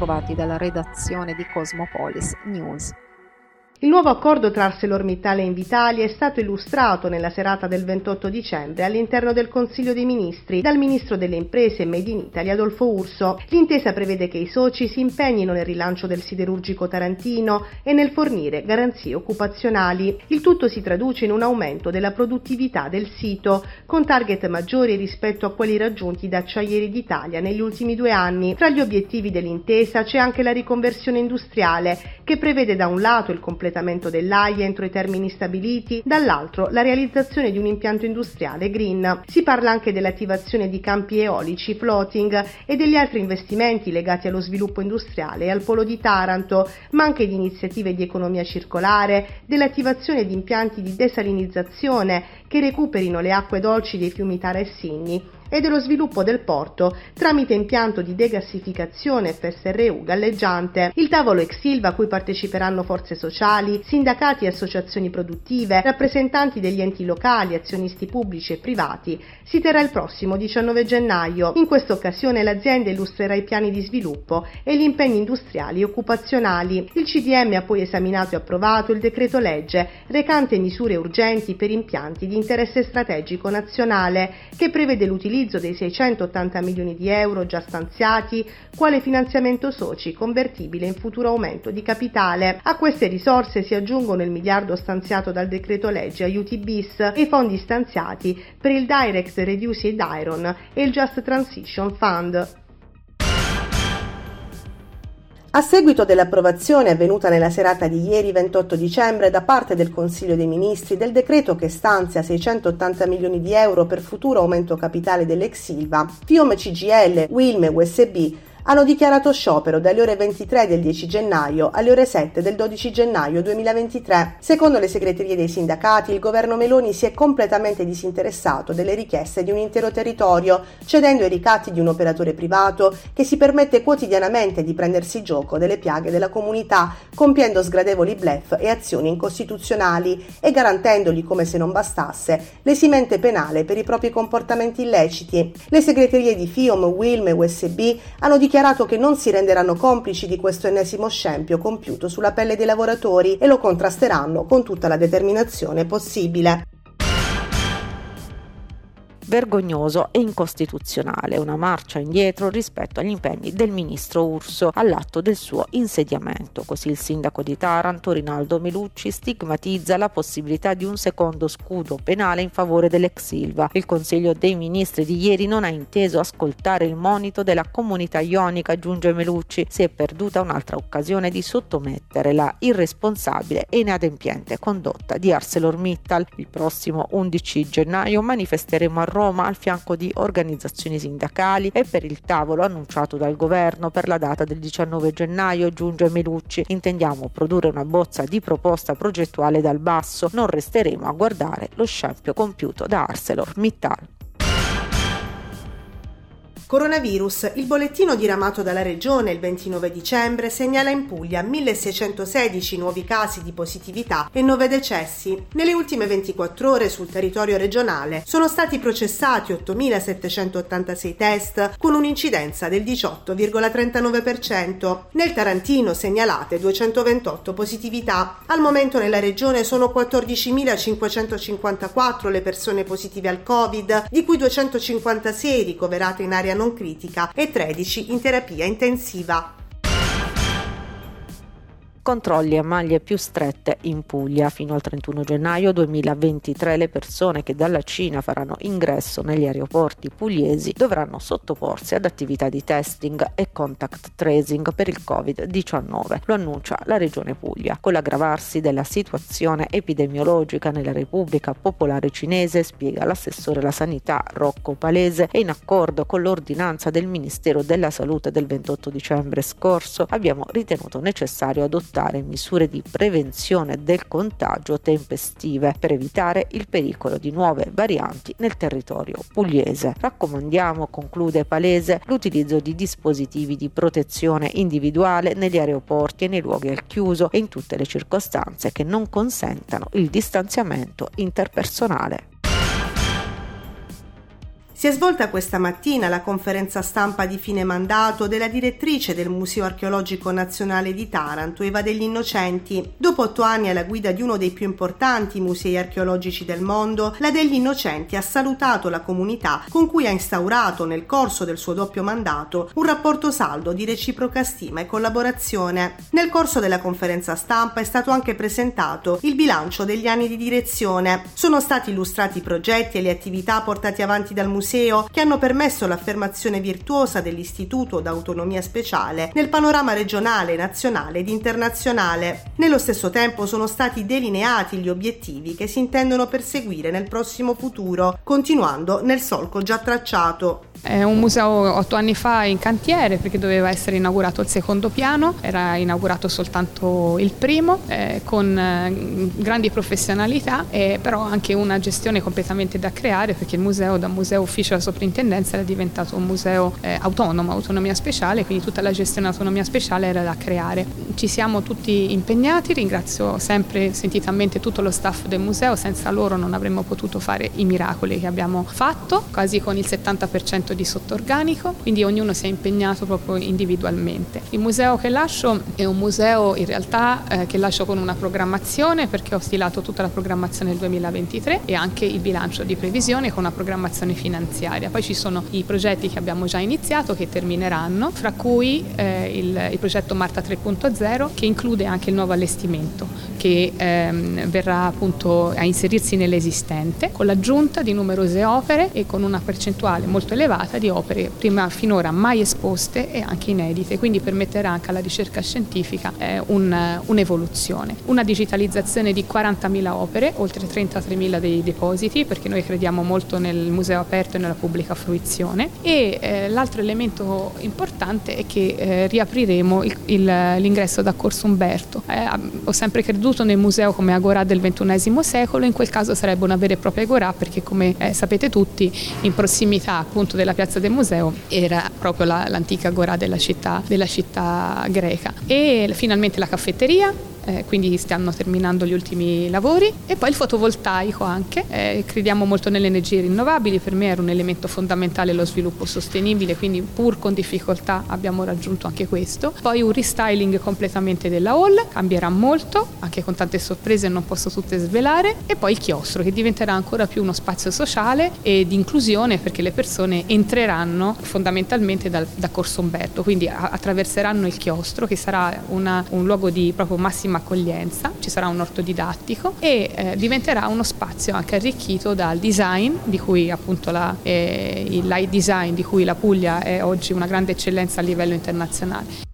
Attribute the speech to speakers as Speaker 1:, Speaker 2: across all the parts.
Speaker 1: trovati dalla redazione di Cosmopolis News.
Speaker 2: Il nuovo accordo tra ArcelorMittal e Invitalia è stato illustrato nella serata del 28 dicembre all'interno del Consiglio dei Ministri dal Ministro delle Imprese e Made in Italy Adolfo Urso. L'intesa prevede che i soci si impegnino nel rilancio del siderurgico tarantino e nel fornire garanzie occupazionali. Il tutto si traduce in un aumento della produttività del sito, con target maggiori rispetto a quelli raggiunti da Acciaieri d'Italia negli ultimi due anni. Tra gli obiettivi dell'intesa c'è anche la riconversione industriale, che prevede da un lato il completamento completamento dell'AIA entro i termini stabiliti, dall'altro la realizzazione di un impianto industriale green. Si parla anche dell'attivazione di campi eolici, floating e degli altri investimenti legati allo sviluppo industriale e al polo di Taranto, ma anche di iniziative di economia circolare, dell'attivazione di impianti di desalinizzazione che recuperino le acque dolci dei fiumi Tara e Sinni e dello sviluppo del porto tramite impianto di degassificazione FSRU galleggiante. Il tavolo ex Silva a cui parteciperanno forze sociali, sindacati e associazioni produttive, rappresentanti degli enti locali, azionisti pubblici e privati, si terrà il prossimo 19 gennaio. In questa occasione l'azienda illustrerà i piani di sviluppo e gli impegni industriali e occupazionali. Il CDM ha poi esaminato e approvato il decreto legge recante misure urgenti per impianti di interesse strategico nazionale che prevede l'utilizzo l'utilizzo dei 680 milioni di euro già stanziati quale finanziamento soci convertibile in futuro aumento di capitale. A queste risorse si aggiungono il miliardo stanziato dal decreto legge aiuti bis e i fondi stanziati per il Direct Reduced Iron e il Just Transition Fund. A seguito dell'approvazione avvenuta nella serata di ieri 28 dicembre da parte del Consiglio dei Ministri del decreto che stanzia 680 milioni di euro per futuro aumento capitale dell'ex Silva, Fiume CGL, Wilme USB hanno dichiarato sciopero dalle ore 23 del 10 gennaio alle ore 7 del 12 gennaio 2023. Secondo le segreterie dei sindacati, il governo Meloni si è completamente disinteressato delle richieste di un intero territorio, cedendo ai ricatti di un operatore privato che si permette quotidianamente di prendersi gioco delle piaghe della comunità, compiendo sgradevoli blef e azioni incostituzionali e garantendogli, come se non bastasse, l'esimente penale per i propri comportamenti illeciti. Le segreterie di FIOM, WILM e USB hanno dichiarato dichiarato che non si renderanno complici di questo ennesimo scempio compiuto sulla pelle dei lavoratori e lo contrasteranno con tutta la determinazione possibile
Speaker 1: vergognoso e incostituzionale, una marcia indietro rispetto agli impegni del ministro Urso all'atto del suo insediamento. Così il sindaco di Taranto, Rinaldo Melucci, stigmatizza la possibilità di un secondo scudo penale in favore dell'ex Silva. Il Consiglio dei Ministri di ieri non ha inteso ascoltare il monito della comunità ionica, aggiunge Melucci. Si è perduta un'altra occasione di sottomettere la irresponsabile e inadempiente condotta di ArcelorMittal. Il prossimo 11 gennaio manifesteremo a Roma Roma al fianco di organizzazioni sindacali e per il tavolo annunciato dal governo per la data del 19 gennaio, giunge Melucci. Intendiamo produrre una bozza di proposta progettuale dal basso, non resteremo a guardare lo scempio compiuto da ArcelorMittal.
Speaker 2: Coronavirus. Il bollettino diramato dalla Regione il 29 dicembre segnala in Puglia 1616 nuovi casi di positività e 9 decessi. Nelle ultime 24 ore sul territorio regionale sono stati processati 8786 test con un'incidenza del 18,39%. Nel Tarantino segnalate 228 positività. Al momento nella regione sono 14.554 le persone positive al Covid, di cui 256 ricoverate in area non critica e 13 in terapia intensiva.
Speaker 1: Controlli a maglie più strette in Puglia. Fino al 31 gennaio 2023 le persone che dalla Cina faranno ingresso negli aeroporti pugliesi dovranno sottoporsi ad attività di testing e contact tracing per il Covid-19. Lo annuncia la Regione Puglia. Con l'aggravarsi della situazione epidemiologica nella Repubblica Popolare Cinese, spiega l'assessore alla sanità Rocco Palese, e in accordo con l'ordinanza del Ministero della Salute del 28 dicembre scorso, abbiamo ritenuto necessario adottare adottare misure di prevenzione del contagio tempestive per evitare il pericolo di nuove varianti nel territorio pugliese. Raccomandiamo, conclude Palese, l'utilizzo di dispositivi di protezione individuale negli aeroporti e nei luoghi al chiuso e in tutte le circostanze che non consentano il distanziamento interpersonale.
Speaker 2: Si è svolta questa mattina la conferenza stampa di fine mandato della direttrice del Museo Archeologico Nazionale di Taranto, Eva degli Innocenti. Dopo otto anni alla guida di uno dei più importanti musei archeologici del mondo, la degli Innocenti ha salutato la comunità con cui ha instaurato nel corso del suo doppio mandato un rapporto saldo di reciproca stima e collaborazione. Nel corso della conferenza stampa è stato anche presentato il bilancio degli anni di direzione. Sono stati illustrati i progetti e le attività portati avanti dal museo museo che hanno permesso l'affermazione virtuosa dell'Istituto d'autonomia speciale nel panorama regionale, nazionale ed internazionale. Nello stesso tempo sono stati delineati gli obiettivi che si intendono perseguire nel prossimo futuro, continuando nel solco già tracciato.
Speaker 3: È un museo otto anni fa in cantiere perché doveva essere inaugurato il secondo piano, era inaugurato soltanto il primo eh, con eh, grandi professionalità e però anche una gestione completamente da creare perché il museo da museo ufficio della soprintendenza era diventato un museo eh, autonomo, autonomia speciale, quindi tutta la gestione autonomia speciale era da creare. Ci siamo tutti impegnati, ringrazio sempre sentitamente tutto lo staff del museo, senza loro non avremmo potuto fare i miracoli che abbiamo fatto, quasi con il 70% di sottorganico, quindi ognuno si è impegnato proprio individualmente. Il museo che lascio è un museo in realtà eh, che lascio con una programmazione perché ho stilato tutta la programmazione del 2023 e anche il bilancio di previsione con una programmazione finanziaria. Poi ci sono i progetti che abbiamo già iniziato che termineranno, fra cui eh, il, il, progetto Marta 3.0 che include anche il nuovo allestimento che ehm, verrà appunto a inserirsi nell'esistente con l'aggiunta di numerose opere e con una percentuale molto elevata elevata di opere prima finora mai esposte e anche inedite, quindi permetterà anche alla ricerca scientifica eh, un, un'evoluzione. Una digitalizzazione di 40.000 opere, oltre 33.000 dei depositi, perché noi crediamo molto nel museo aperto e nella pubblica fruizione e eh, l'altro elemento importante è che eh, riapriremo il, il, l'ingresso da Corso Umberto. Eh, ho sempre creduto nel museo come agorà del XXI secolo, in quel caso sarebbe una vera e propria agorà perché come eh, sapete tutti in prossimità appunto della piazza del museo era proprio la, l'antica agora della città, della città greca. E finalmente la caffetteria eh, quindi stanno terminando gli ultimi lavori. E poi il fotovoltaico anche, eh, crediamo molto nelle energie rinnovabili, per me era un elemento fondamentale lo sviluppo sostenibile, quindi pur con difficoltà abbiamo raggiunto anche questo. Poi un restyling completamente della hall, cambierà molto, anche con tante sorprese non posso tutte svelare, e poi il chiostro che diventerà ancora più uno spazio sociale e di inclusione perché le persone entreranno fondamentalmente dal, da Corso Umberto, quindi attraverseranno il chiostro che sarà una, un luogo di proprio massima accoglienza, ci sarà un orto didattico e eh, diventerà uno spazio anche arricchito dal design, di cui appunto la, eh, il light design, di cui la Puglia è oggi una grande eccellenza a livello internazionale.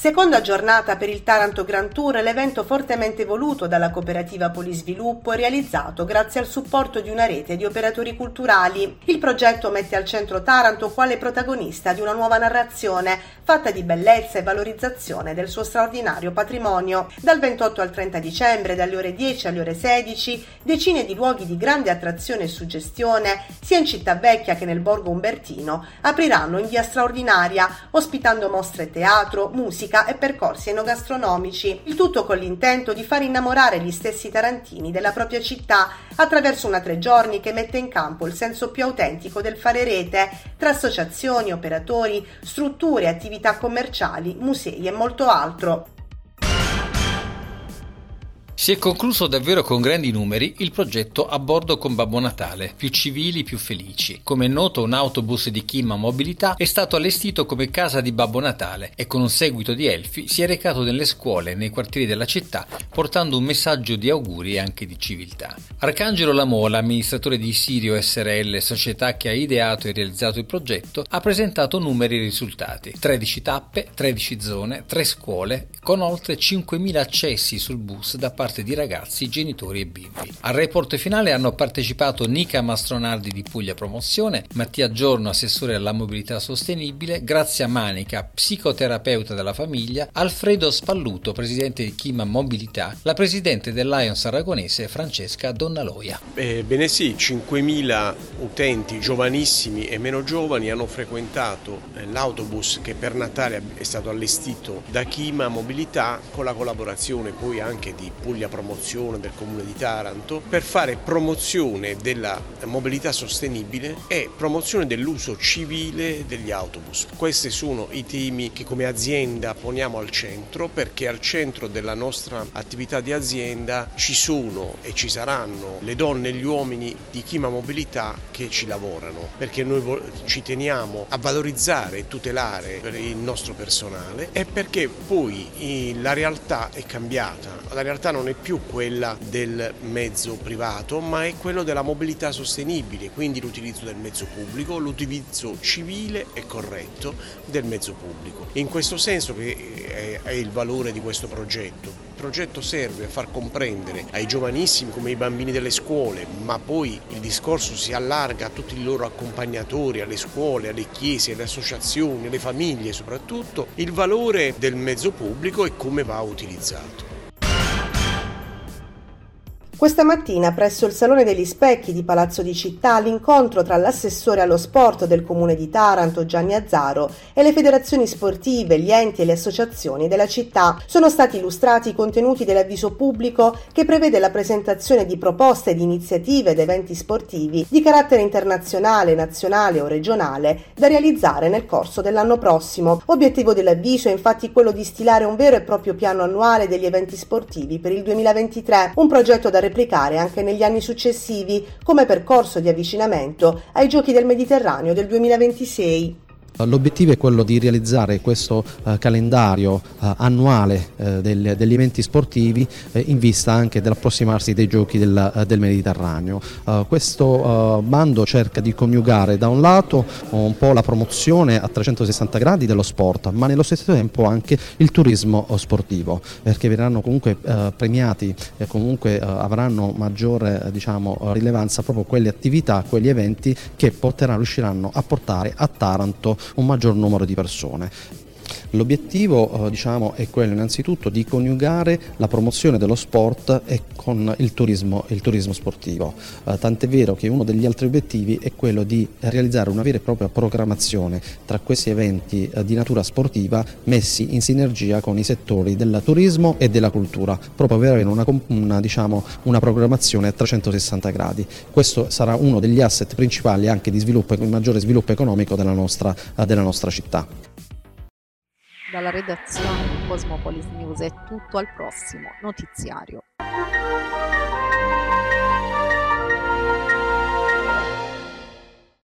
Speaker 2: Seconda giornata per il Taranto Grand Tour, l'evento fortemente voluto dalla cooperativa Polisviluppo e realizzato grazie al supporto di una rete di operatori culturali. Il progetto mette al centro Taranto quale protagonista di una nuova narrazione fatta di bellezza e valorizzazione del suo straordinario patrimonio. Dal 28 al 30 dicembre, dalle ore 10 alle ore 16, decine di luoghi di grande attrazione e suggestione, sia in città vecchia che nel borgo umbertino, apriranno in via straordinaria, ospitando mostre teatro, musica, turistica e percorsi enogastronomici, il tutto con l'intento di far innamorare gli stessi tarantini della propria città attraverso una tre giorni che mette in campo il senso più autentico del fare rete tra associazioni, operatori, strutture, attività commerciali, musei e molto altro.
Speaker 4: Si è concluso davvero con grandi numeri il progetto A bordo con Babbo Natale, più civili, più felici. Come è noto, un autobus di Chima Mobilità è stato allestito come casa di Babbo Natale e con un seguito di elfi si è recato nelle scuole e nei quartieri della città portando un messaggio di auguri e anche di civiltà. Arcangelo Lamola, amministratore di Sirio SRL, società che ha ideato e realizzato il progetto, ha presentato numeri e risultati. 13 tappe, 13 zone, 3 scuole, con oltre 5.000 accessi sul bus da parte di ragazzi, genitori e bimbi. Al report finale hanno partecipato Nica Mastronardi di Puglia Promozione, Mattia Giorno, assessore alla mobilità sostenibile, Grazia Manica, psicoterapeuta della famiglia, Alfredo Spalluto, presidente di Chima Mobilità, la presidente del Lions aragonese Francesca Donnaloia.
Speaker 5: Eh, bene sì, 5.000 utenti giovanissimi e meno giovani hanno frequentato eh, l'autobus che per Natale è stato allestito da Chima Mobilità mobilità con la collaborazione poi anche di Puglia Promozione del Comune di Taranto per fare promozione della mobilità sostenibile e promozione dell'uso civile degli autobus. Questi sono i temi che come azienda poniamo al centro perché al centro della nostra attività di azienda ci sono e ci saranno le donne e gli uomini di Chima Mobilità che ci lavorano perché noi ci teniamo a valorizzare e tutelare il nostro personale e perché poi la realtà è cambiata. La realtà non è più quella del mezzo privato ma è quello della mobilità sostenibile, quindi l'utilizzo del mezzo pubblico, l'utilizzo civile e corretto del mezzo pubblico. In questo senso che è il valore di questo progetto. Progetto serve a far comprendere ai giovanissimi come i bambini delle scuole, ma poi il discorso si allarga a tutti i loro accompagnatori, alle scuole, alle chiese, alle associazioni, alle famiglie soprattutto, il valore del mezzo pubblico e come va utilizzato.
Speaker 2: Questa mattina presso il Salone degli Specchi di Palazzo di Città l'incontro tra l'assessore allo sport del comune di Taranto Gianni Azzaro e le federazioni sportive, gli enti e le associazioni della città. Sono stati illustrati i contenuti dell'avviso pubblico che prevede la presentazione di proposte di iniziative ed eventi sportivi di carattere internazionale, nazionale o regionale da realizzare nel corso dell'anno prossimo. Obiettivo dell'avviso è infatti quello di stilare un vero e proprio piano annuale degli eventi sportivi per il 2023, un progetto da replicare anche negli anni successivi come percorso di avvicinamento ai Giochi del Mediterraneo del 2026.
Speaker 6: L'obiettivo è quello di realizzare questo uh, calendario uh, annuale degli eventi sportivi in vista anche dell'approssimarsi dei giochi del Mediterraneo. questo bando cerca di coniugare da un lato un po' la promozione a 360 gradi dello sport, ma nello stesso tempo anche il turismo sportivo, perché verranno comunque premiati e comunque avranno maggiore diciamo, rilevanza proprio quelle attività, quegli eventi che porteranno, riusciranno a portare a Taranto un maggior numero di persone. L'obiettivo eh, diciamo, è quello innanzitutto di coniugare la promozione dello sport e con il turismo, il turismo sportivo, eh, tant'è vero che uno degli altri obiettivi è quello di realizzare una vera e propria programmazione tra questi eventi eh, di natura sportiva messi in sinergia con i settori del turismo e della cultura, proprio per avere una, una, diciamo, una programmazione a 360 gradi. Questo sarà uno degli asset principali anche di sviluppo, maggiore sviluppo economico della nostra, eh, della nostra città.
Speaker 1: Dalla redazione di Cosmopolis News è tutto al prossimo notiziario.